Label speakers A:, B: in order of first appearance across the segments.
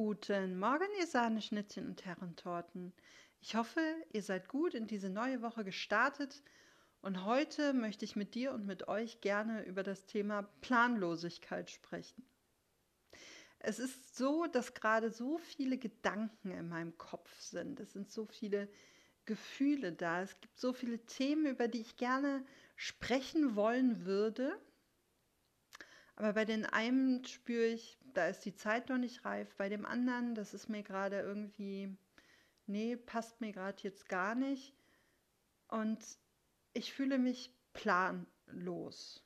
A: Guten Morgen, ihr Sahneschnittchen und Herrentorten. Ich hoffe, ihr seid gut in diese neue Woche gestartet und heute möchte ich mit dir und mit euch gerne über das Thema Planlosigkeit sprechen. Es ist so, dass gerade so viele Gedanken in meinem Kopf sind. Es sind so viele Gefühle da. Es gibt so viele Themen, über die ich gerne sprechen wollen würde. Aber bei den einen spüre ich, da ist die Zeit noch nicht reif. Bei dem anderen, das ist mir gerade irgendwie, nee, passt mir gerade jetzt gar nicht. Und ich fühle mich planlos.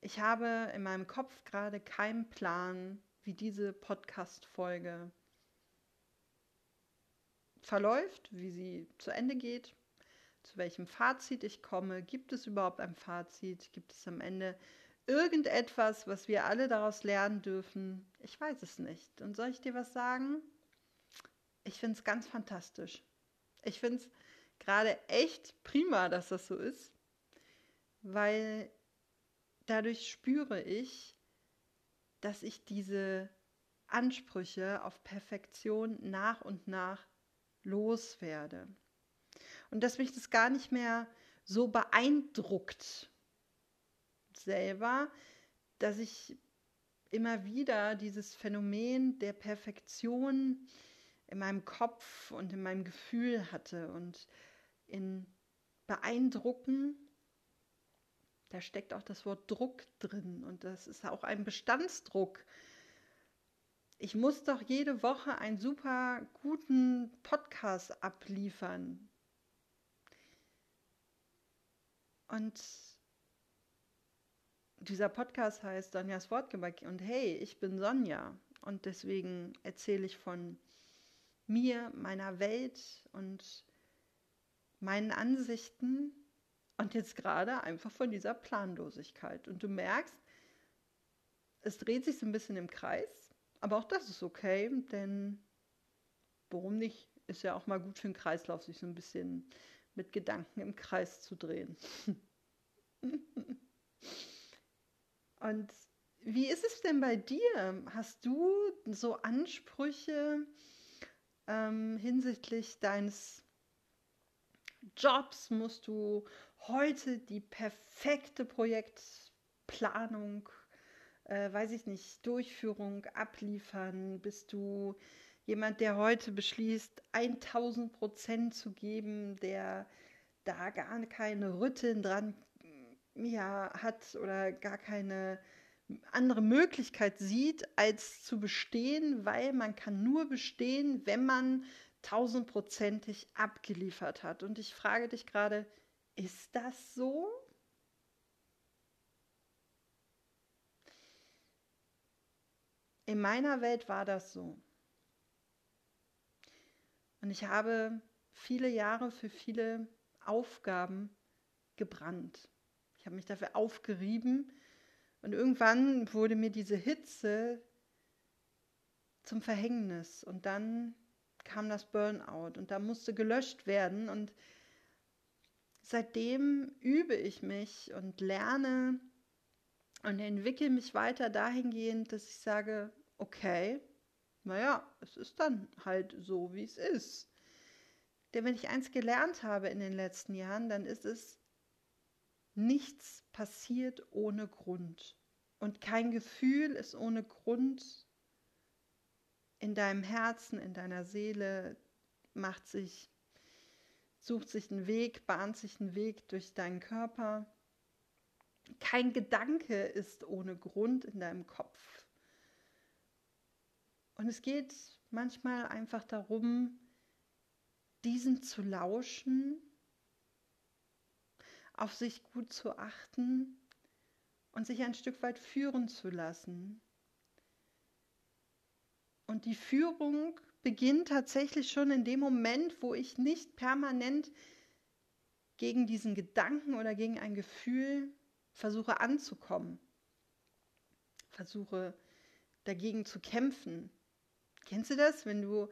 A: Ich habe in meinem Kopf gerade keinen Plan, wie diese Podcast-Folge verläuft, wie sie zu Ende geht zu welchem Fazit ich komme. Gibt es überhaupt ein Fazit? Gibt es am Ende irgendetwas, was wir alle daraus lernen dürfen? Ich weiß es nicht. Und soll ich dir was sagen? Ich finde es ganz fantastisch. Ich finde es gerade echt prima, dass das so ist, weil dadurch spüre ich, dass ich diese Ansprüche auf Perfektion nach und nach loswerde und dass mich das gar nicht mehr so beeindruckt selber, dass ich immer wieder dieses Phänomen der Perfektion in meinem Kopf und in meinem Gefühl hatte und in beeindrucken, da steckt auch das Wort Druck drin und das ist auch ein Bestandsdruck. Ich muss doch jede Woche einen super guten Podcast abliefern. Und dieser Podcast heißt Sonjas Wortgebäck und hey, ich bin Sonja und deswegen erzähle ich von mir, meiner Welt und meinen Ansichten und jetzt gerade einfach von dieser Planlosigkeit. Und du merkst, es dreht sich so ein bisschen im Kreis, aber auch das ist okay, denn warum nicht? Ist ja auch mal gut für den Kreislauf, sich so ein bisschen mit Gedanken im Kreis zu drehen. Und wie ist es denn bei dir? Hast du so Ansprüche ähm, hinsichtlich deines Jobs? Musst du heute die perfekte Projektplanung, äh, weiß ich nicht, Durchführung abliefern? Bist du jemand, der heute beschließt, 1000 Prozent zu geben, der da gar keine Rütteln dran ja, hat oder gar keine andere Möglichkeit sieht, als zu bestehen, weil man kann nur bestehen, wenn man tausendprozentig abgeliefert hat. Und ich frage dich gerade, ist das so? In meiner Welt war das so. Und ich habe viele Jahre für viele Aufgaben gebrannt. Ich habe mich dafür aufgerieben. Und irgendwann wurde mir diese Hitze zum Verhängnis. Und dann kam das Burnout. Und da musste gelöscht werden. Und seitdem übe ich mich und lerne und entwickle mich weiter dahingehend, dass ich sage, okay, naja, es ist dann halt so, wie es ist. Denn wenn ich eins gelernt habe in den letzten Jahren, dann ist es, Nichts passiert ohne Grund. Und kein Gefühl ist ohne Grund in deinem Herzen, in deiner Seele, macht sich, sucht sich einen Weg, bahnt sich einen Weg durch deinen Körper. Kein Gedanke ist ohne Grund in deinem Kopf. Und es geht manchmal einfach darum, diesen zu lauschen auf sich gut zu achten und sich ein Stück weit führen zu lassen. Und die Führung beginnt tatsächlich schon in dem Moment, wo ich nicht permanent gegen diesen Gedanken oder gegen ein Gefühl versuche anzukommen, versuche dagegen zu kämpfen. Kennst du das, wenn du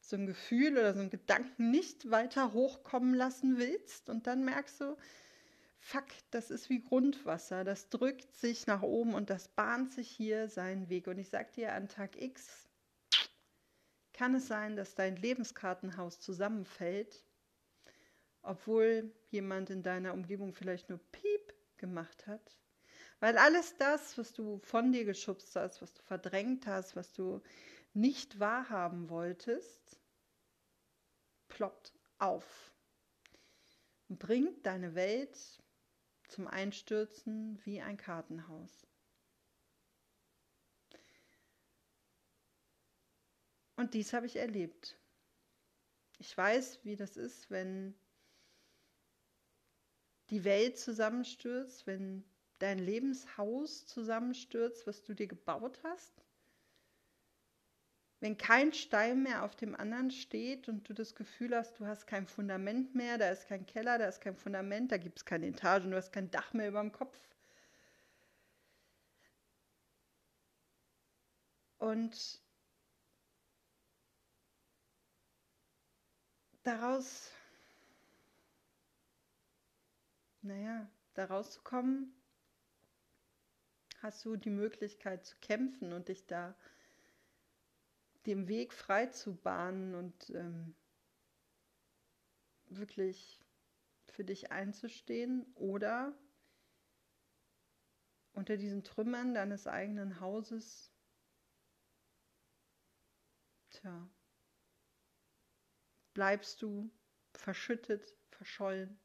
A: so ein Gefühl oder so einen Gedanken nicht weiter hochkommen lassen willst und dann merkst du, fuck, das ist wie Grundwasser, das drückt sich nach oben und das bahnt sich hier seinen Weg. Und ich sag dir, an Tag X kann es sein, dass dein Lebenskartenhaus zusammenfällt, obwohl jemand in deiner Umgebung vielleicht nur Piep gemacht hat. Weil alles das, was du von dir geschubst hast, was du verdrängt hast, was du nicht wahrhaben wolltest, ploppt auf und bringt deine Welt zum Einstürzen wie ein Kartenhaus. Und dies habe ich erlebt. Ich weiß, wie das ist, wenn die Welt zusammenstürzt, wenn dein Lebenshaus zusammenstürzt, was du dir gebaut hast. Wenn kein Stein mehr auf dem anderen steht und du das Gefühl hast, du hast kein Fundament mehr, da ist kein Keller, da ist kein Fundament, da gibt es keine Etage und du hast kein Dach mehr über dem Kopf. Und daraus, naja, da rauszukommen, hast du die Möglichkeit zu kämpfen und dich da dem Weg frei zu bahnen und ähm, wirklich für dich einzustehen oder unter diesen Trümmern deines eigenen Hauses, tja, bleibst du verschüttet, verschollen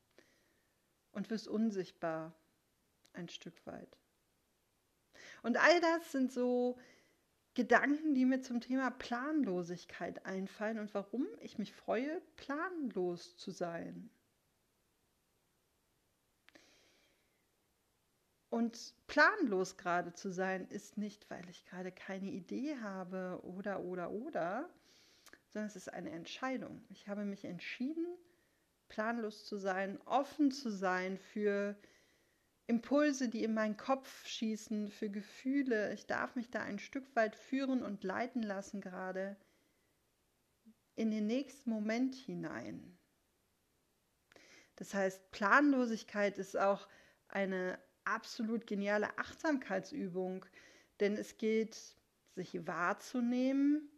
A: und wirst unsichtbar ein Stück weit. Und all das sind so Gedanken, die mir zum Thema Planlosigkeit einfallen und warum ich mich freue, planlos zu sein. Und planlos gerade zu sein, ist nicht, weil ich gerade keine Idee habe oder, oder, oder, sondern es ist eine Entscheidung. Ich habe mich entschieden, planlos zu sein, offen zu sein für Impulse, die in meinen Kopf schießen, für Gefühle. Ich darf mich da ein Stück weit führen und leiten lassen gerade in den nächsten Moment hinein. Das heißt, Planlosigkeit ist auch eine absolut geniale Achtsamkeitsübung, denn es geht, sich wahrzunehmen,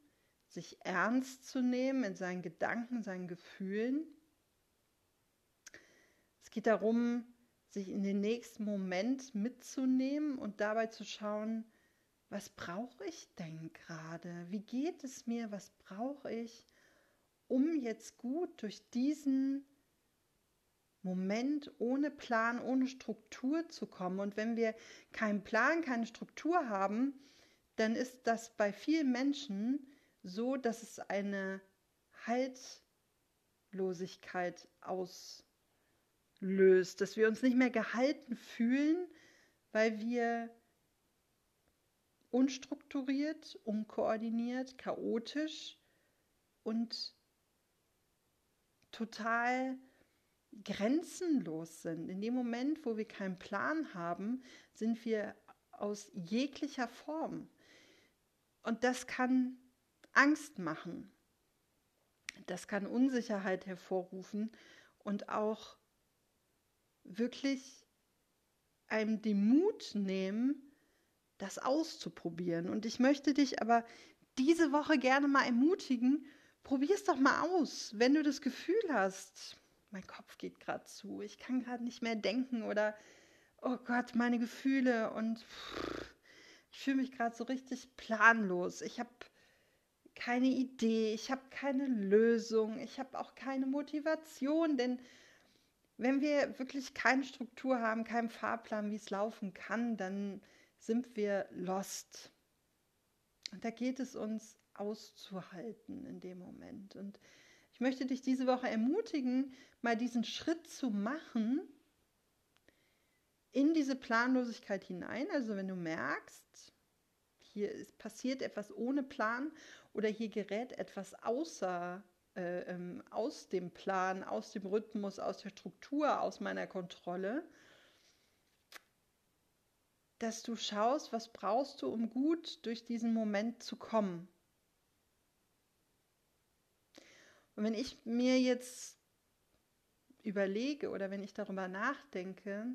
A: sich ernst zu nehmen in seinen Gedanken, seinen Gefühlen. Es geht darum, sich in den nächsten Moment mitzunehmen und dabei zu schauen, was brauche ich denn gerade? Wie geht es mir? Was brauche ich, um jetzt gut durch diesen Moment ohne Plan, ohne Struktur zu kommen? Und wenn wir keinen Plan, keine Struktur haben, dann ist das bei vielen Menschen so, dass es eine Haltlosigkeit auslöst, dass wir uns nicht mehr gehalten fühlen, weil wir unstrukturiert, unkoordiniert, chaotisch und total grenzenlos sind. In dem Moment, wo wir keinen Plan haben, sind wir aus jeglicher Form. Und das kann Angst machen. Das kann Unsicherheit hervorrufen und auch wirklich einem den Mut nehmen, das auszuprobieren. Und ich möchte dich aber diese Woche gerne mal ermutigen, probier es doch mal aus, wenn du das Gefühl hast, mein Kopf geht gerade zu, ich kann gerade nicht mehr denken oder oh Gott, meine Gefühle und pff, ich fühle mich gerade so richtig planlos. Ich habe keine Idee, ich habe keine Lösung, ich habe auch keine Motivation, denn wenn wir wirklich keine Struktur haben, keinen Fahrplan, wie es laufen kann, dann sind wir lost. Und da geht es uns auszuhalten in dem Moment. Und ich möchte dich diese Woche ermutigen, mal diesen Schritt zu machen in diese Planlosigkeit hinein. Also wenn du merkst, hier passiert etwas ohne Plan oder hier gerät etwas außer äh, ähm, aus dem Plan, aus dem Rhythmus, aus der Struktur, aus meiner Kontrolle, dass du schaust, was brauchst du, um gut durch diesen Moment zu kommen. Und wenn ich mir jetzt überlege oder wenn ich darüber nachdenke,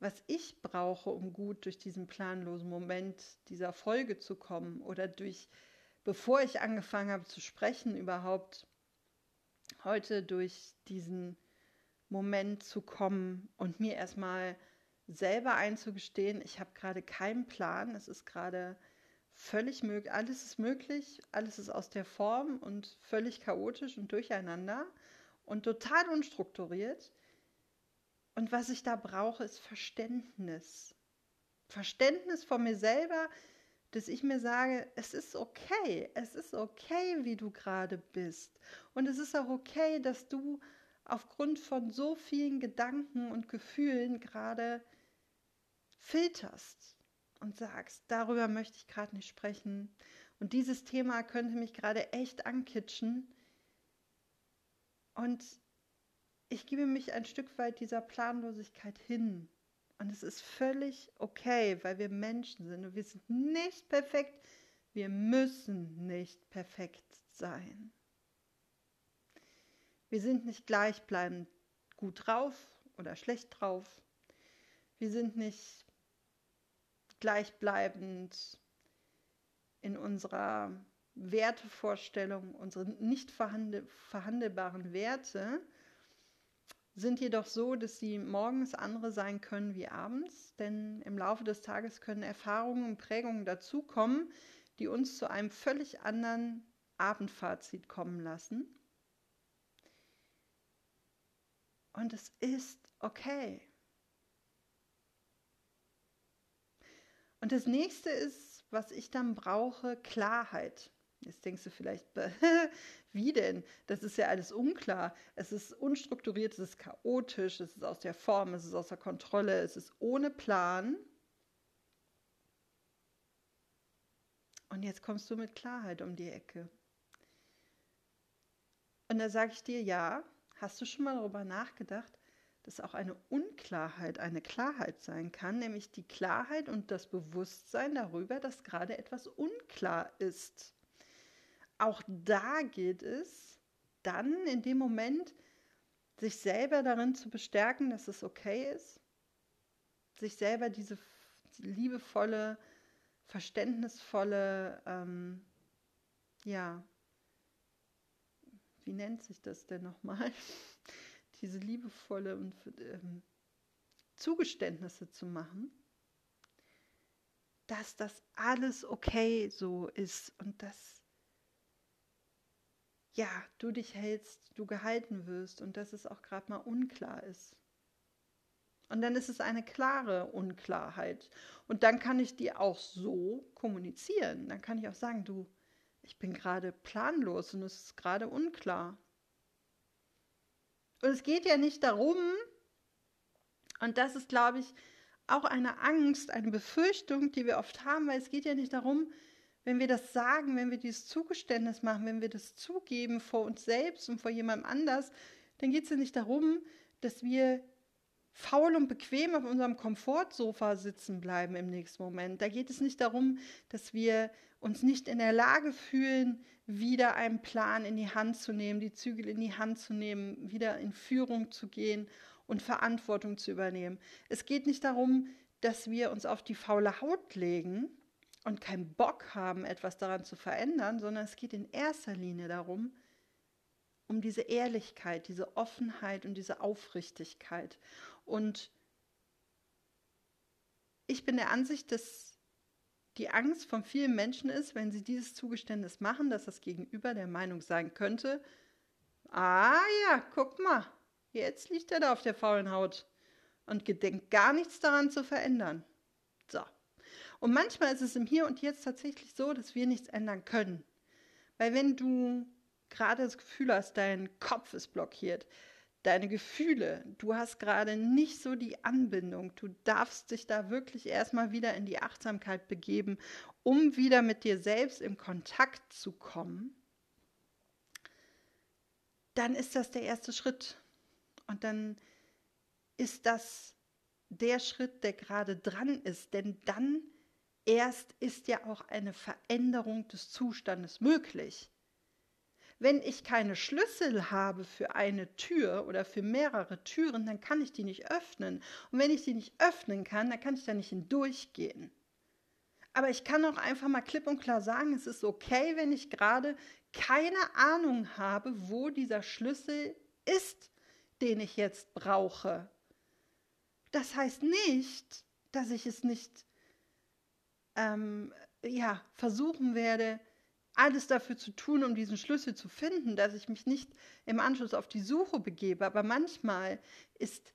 A: was ich brauche, um gut durch diesen planlosen Moment dieser Folge zu kommen oder durch, bevor ich angefangen habe zu sprechen, überhaupt heute durch diesen Moment zu kommen und mir erstmal selber einzugestehen, ich habe gerade keinen Plan, es ist gerade völlig möglich, alles ist möglich, alles ist aus der Form und völlig chaotisch und durcheinander und total unstrukturiert. Und was ich da brauche, ist Verständnis. Verständnis von mir selber, dass ich mir sage, es ist okay, es ist okay, wie du gerade bist. Und es ist auch okay, dass du aufgrund von so vielen Gedanken und Gefühlen gerade filterst und sagst, darüber möchte ich gerade nicht sprechen. Und dieses Thema könnte mich gerade echt ankitschen. Und ich gebe mich ein Stück weit dieser Planlosigkeit hin. Und es ist völlig okay, weil wir Menschen sind und wir sind nicht perfekt. Wir müssen nicht perfekt sein. Wir sind nicht gleichbleibend gut drauf oder schlecht drauf. Wir sind nicht gleichbleibend in unserer Wertevorstellung, unsere nicht verhandelbaren Werte sind jedoch so, dass sie morgens andere sein können wie abends, denn im Laufe des Tages können Erfahrungen und Prägungen dazukommen, die uns zu einem völlig anderen Abendfazit kommen lassen. Und es ist okay. Und das nächste ist, was ich dann brauche, Klarheit. Jetzt denkst du vielleicht, wie denn? Das ist ja alles unklar. Es ist unstrukturiert, es ist chaotisch, es ist aus der Form, es ist außer Kontrolle, es ist ohne Plan. Und jetzt kommst du mit Klarheit um die Ecke. Und da sage ich dir, ja, hast du schon mal darüber nachgedacht, dass auch eine Unklarheit eine Klarheit sein kann, nämlich die Klarheit und das Bewusstsein darüber, dass gerade etwas unklar ist. Auch da geht es dann in dem Moment, sich selber darin zu bestärken, dass es okay ist, sich selber diese liebevolle, verständnisvolle, ähm, ja, wie nennt sich das denn nochmal? diese liebevolle und ähm, Zugeständnisse zu machen, dass das alles okay so ist und dass ja, du dich hältst, du gehalten wirst und dass es auch gerade mal unklar ist. Und dann ist es eine klare Unklarheit. Und dann kann ich dir auch so kommunizieren. Dann kann ich auch sagen, du, ich bin gerade planlos und es ist gerade unklar. Und es geht ja nicht darum, und das ist, glaube ich, auch eine Angst, eine Befürchtung, die wir oft haben, weil es geht ja nicht darum, wenn wir das sagen, wenn wir dieses Zugeständnis machen, wenn wir das zugeben vor uns selbst und vor jemandem anders, dann geht es ja nicht darum, dass wir faul und bequem auf unserem Komfortsofa sitzen bleiben im nächsten Moment. Da geht es nicht darum, dass wir uns nicht in der Lage fühlen, wieder einen Plan in die Hand zu nehmen, die Zügel in die Hand zu nehmen, wieder in Führung zu gehen und Verantwortung zu übernehmen. Es geht nicht darum, dass wir uns auf die faule Haut legen und keinen Bock haben, etwas daran zu verändern, sondern es geht in erster Linie darum, um diese Ehrlichkeit, diese Offenheit und diese Aufrichtigkeit. Und ich bin der Ansicht, dass die Angst von vielen Menschen ist, wenn sie dieses Zugeständnis machen, dass das Gegenüber der Meinung sein könnte, ah ja, guck mal, jetzt liegt er da auf der faulen Haut und gedenkt gar nichts daran zu verändern. So. Und manchmal ist es im Hier und Jetzt tatsächlich so, dass wir nichts ändern können. Weil wenn du gerade das Gefühl hast, dein Kopf ist blockiert, deine Gefühle. Du hast gerade nicht so die Anbindung. Du darfst dich da wirklich erstmal wieder in die Achtsamkeit begeben, um wieder mit dir selbst in Kontakt zu kommen. Dann ist das der erste Schritt. Und dann ist das der Schritt, der gerade dran ist. Denn dann erst ist ja auch eine Veränderung des Zustandes möglich. Wenn ich keine Schlüssel habe für eine Tür oder für mehrere Türen, dann kann ich die nicht öffnen. Und wenn ich die nicht öffnen kann, dann kann ich da nicht hindurchgehen. Aber ich kann auch einfach mal klipp und klar sagen, es ist okay, wenn ich gerade keine Ahnung habe, wo dieser Schlüssel ist, den ich jetzt brauche. Das heißt nicht, dass ich es nicht ähm, ja, versuchen werde, alles dafür zu tun, um diesen Schlüssel zu finden, dass ich mich nicht im Anschluss auf die Suche begebe. Aber manchmal ist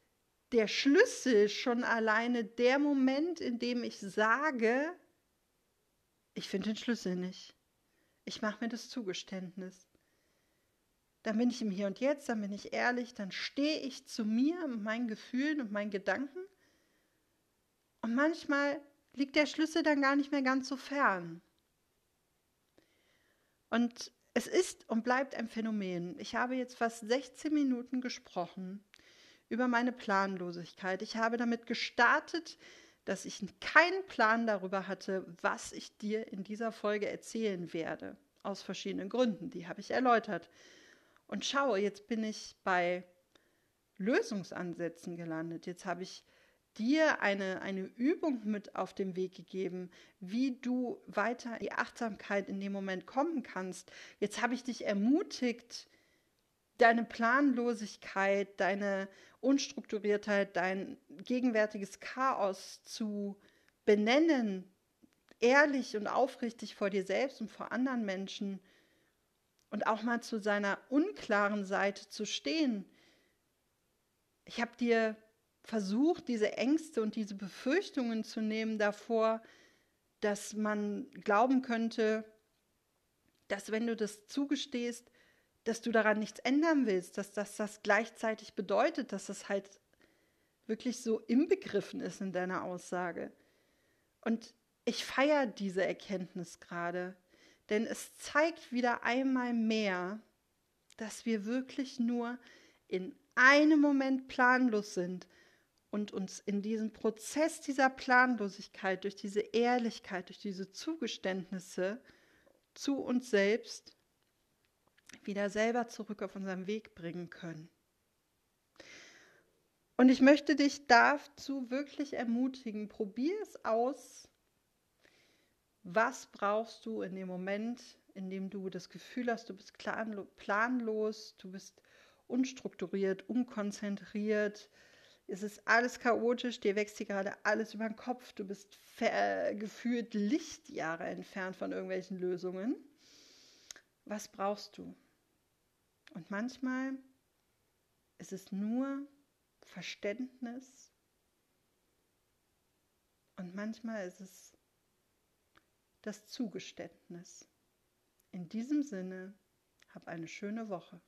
A: der Schlüssel schon alleine der Moment, in dem ich sage, ich finde den Schlüssel nicht. Ich mache mir das Zugeständnis. Dann bin ich im Hier und Jetzt, dann bin ich ehrlich, dann stehe ich zu mir, meinen Gefühlen und meinen Gedanken. Und manchmal liegt der Schlüssel dann gar nicht mehr ganz so fern. Und es ist und bleibt ein Phänomen. Ich habe jetzt fast 16 Minuten gesprochen über meine Planlosigkeit. Ich habe damit gestartet, dass ich keinen Plan darüber hatte, was ich dir in dieser Folge erzählen werde. Aus verschiedenen Gründen. Die habe ich erläutert. Und schaue, jetzt bin ich bei Lösungsansätzen gelandet. Jetzt habe ich dir eine, eine Übung mit auf den Weg gegeben, wie du weiter die Achtsamkeit in dem Moment kommen kannst. Jetzt habe ich dich ermutigt, deine Planlosigkeit, deine Unstrukturiertheit, dein gegenwärtiges Chaos zu benennen, ehrlich und aufrichtig vor dir selbst und vor anderen Menschen und auch mal zu seiner unklaren Seite zu stehen. Ich habe dir versucht, diese Ängste und diese Befürchtungen zu nehmen davor, dass man glauben könnte, dass wenn du das zugestehst, dass du daran nichts ändern willst, dass das, das gleichzeitig bedeutet, dass das halt wirklich so inbegriffen ist in deiner Aussage. Und ich feiere diese Erkenntnis gerade, denn es zeigt wieder einmal mehr, dass wir wirklich nur in einem Moment planlos sind und uns in diesem Prozess dieser Planlosigkeit, durch diese Ehrlichkeit, durch diese Zugeständnisse zu uns selbst wieder selber zurück auf unseren Weg bringen können. Und ich möchte dich dazu wirklich ermutigen, probier es aus. Was brauchst du in dem Moment, in dem du das Gefühl hast, du bist planlos, du bist unstrukturiert, unkonzentriert, es ist alles chaotisch, dir wächst hier gerade alles über den Kopf, du bist gefühlt Lichtjahre entfernt von irgendwelchen Lösungen. Was brauchst du? Und manchmal ist es nur Verständnis und manchmal ist es das Zugeständnis. In diesem Sinne, hab eine schöne Woche.